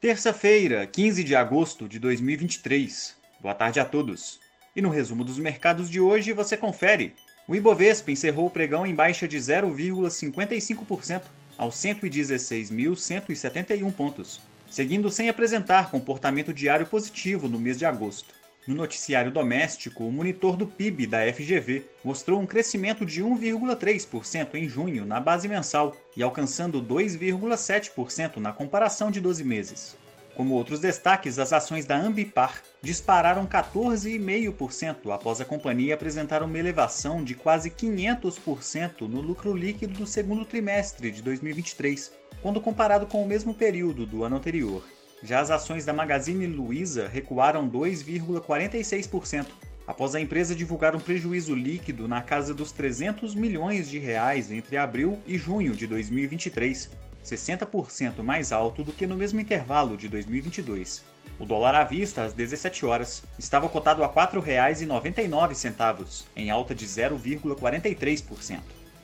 Terça-feira, 15 de agosto de 2023. Boa tarde a todos. E no resumo dos mercados de hoje você confere. O Ibovespa encerrou o pregão em baixa de 0,55% aos 116.171 pontos, seguindo sem apresentar comportamento diário positivo no mês de agosto. No noticiário doméstico, o monitor do PIB da FGV mostrou um crescimento de 1,3% em junho na base mensal e alcançando 2,7% na comparação de 12 meses. Como outros destaques, as ações da Ambipar dispararam 14,5% após a companhia apresentar uma elevação de quase 500% no lucro líquido do segundo trimestre de 2023, quando comparado com o mesmo período do ano anterior. Já as ações da Magazine Luiza recuaram 2,46%, após a empresa divulgar um prejuízo líquido na casa dos 300 milhões de reais entre abril e junho de 2023, 60% mais alto do que no mesmo intervalo de 2022. O dólar à vista, às 17 horas, estava cotado a R$ 4,99, em alta de 0,43%.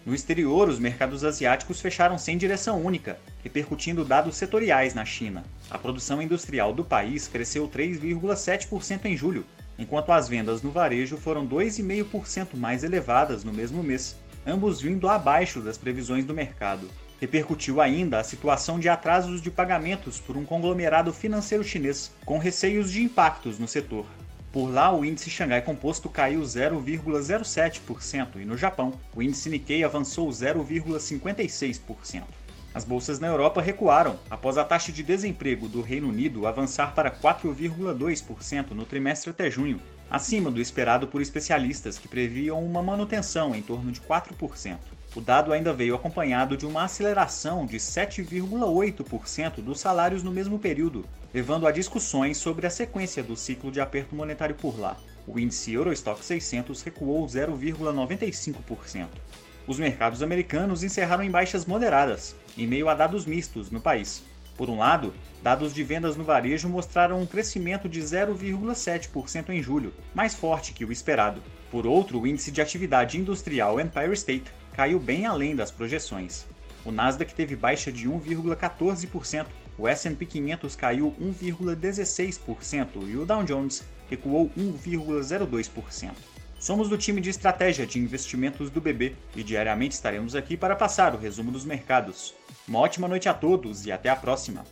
No exterior, os mercados asiáticos fecharam sem direção única, repercutindo dados setoriais na China. A produção industrial do país cresceu 3,7% em julho, enquanto as vendas no varejo foram 2,5% mais elevadas no mesmo mês, ambos vindo abaixo das previsões do mercado. Repercutiu ainda a situação de atrasos de pagamentos por um conglomerado financeiro chinês, com receios de impactos no setor. Por lá, o índice Xangai Composto caiu 0,07% e no Japão, o índice Nikkei avançou 0,56%. As bolsas na Europa recuaram após a taxa de desemprego do Reino Unido avançar para 4,2% no trimestre até junho, acima do esperado por especialistas que previam uma manutenção em torno de 4%. O dado ainda veio acompanhado de uma aceleração de 7,8% dos salários no mesmo período, levando a discussões sobre a sequência do ciclo de aperto monetário por lá. O índice Eurostock 600 recuou 0,95%. Os mercados americanos encerraram em baixas moderadas, em meio a dados mistos no país. Por um lado, dados de vendas no varejo mostraram um crescimento de 0,7% em julho, mais forte que o esperado. Por outro, o índice de atividade industrial Empire State caiu bem além das projeções. O Nasdaq teve baixa de 1,14%, o S&P 500 caiu 1,16% e o Dow Jones recuou 1,02%. Somos do time de estratégia de investimentos do BB e diariamente estaremos aqui para passar o resumo dos mercados. Uma ótima noite a todos e até a próxima!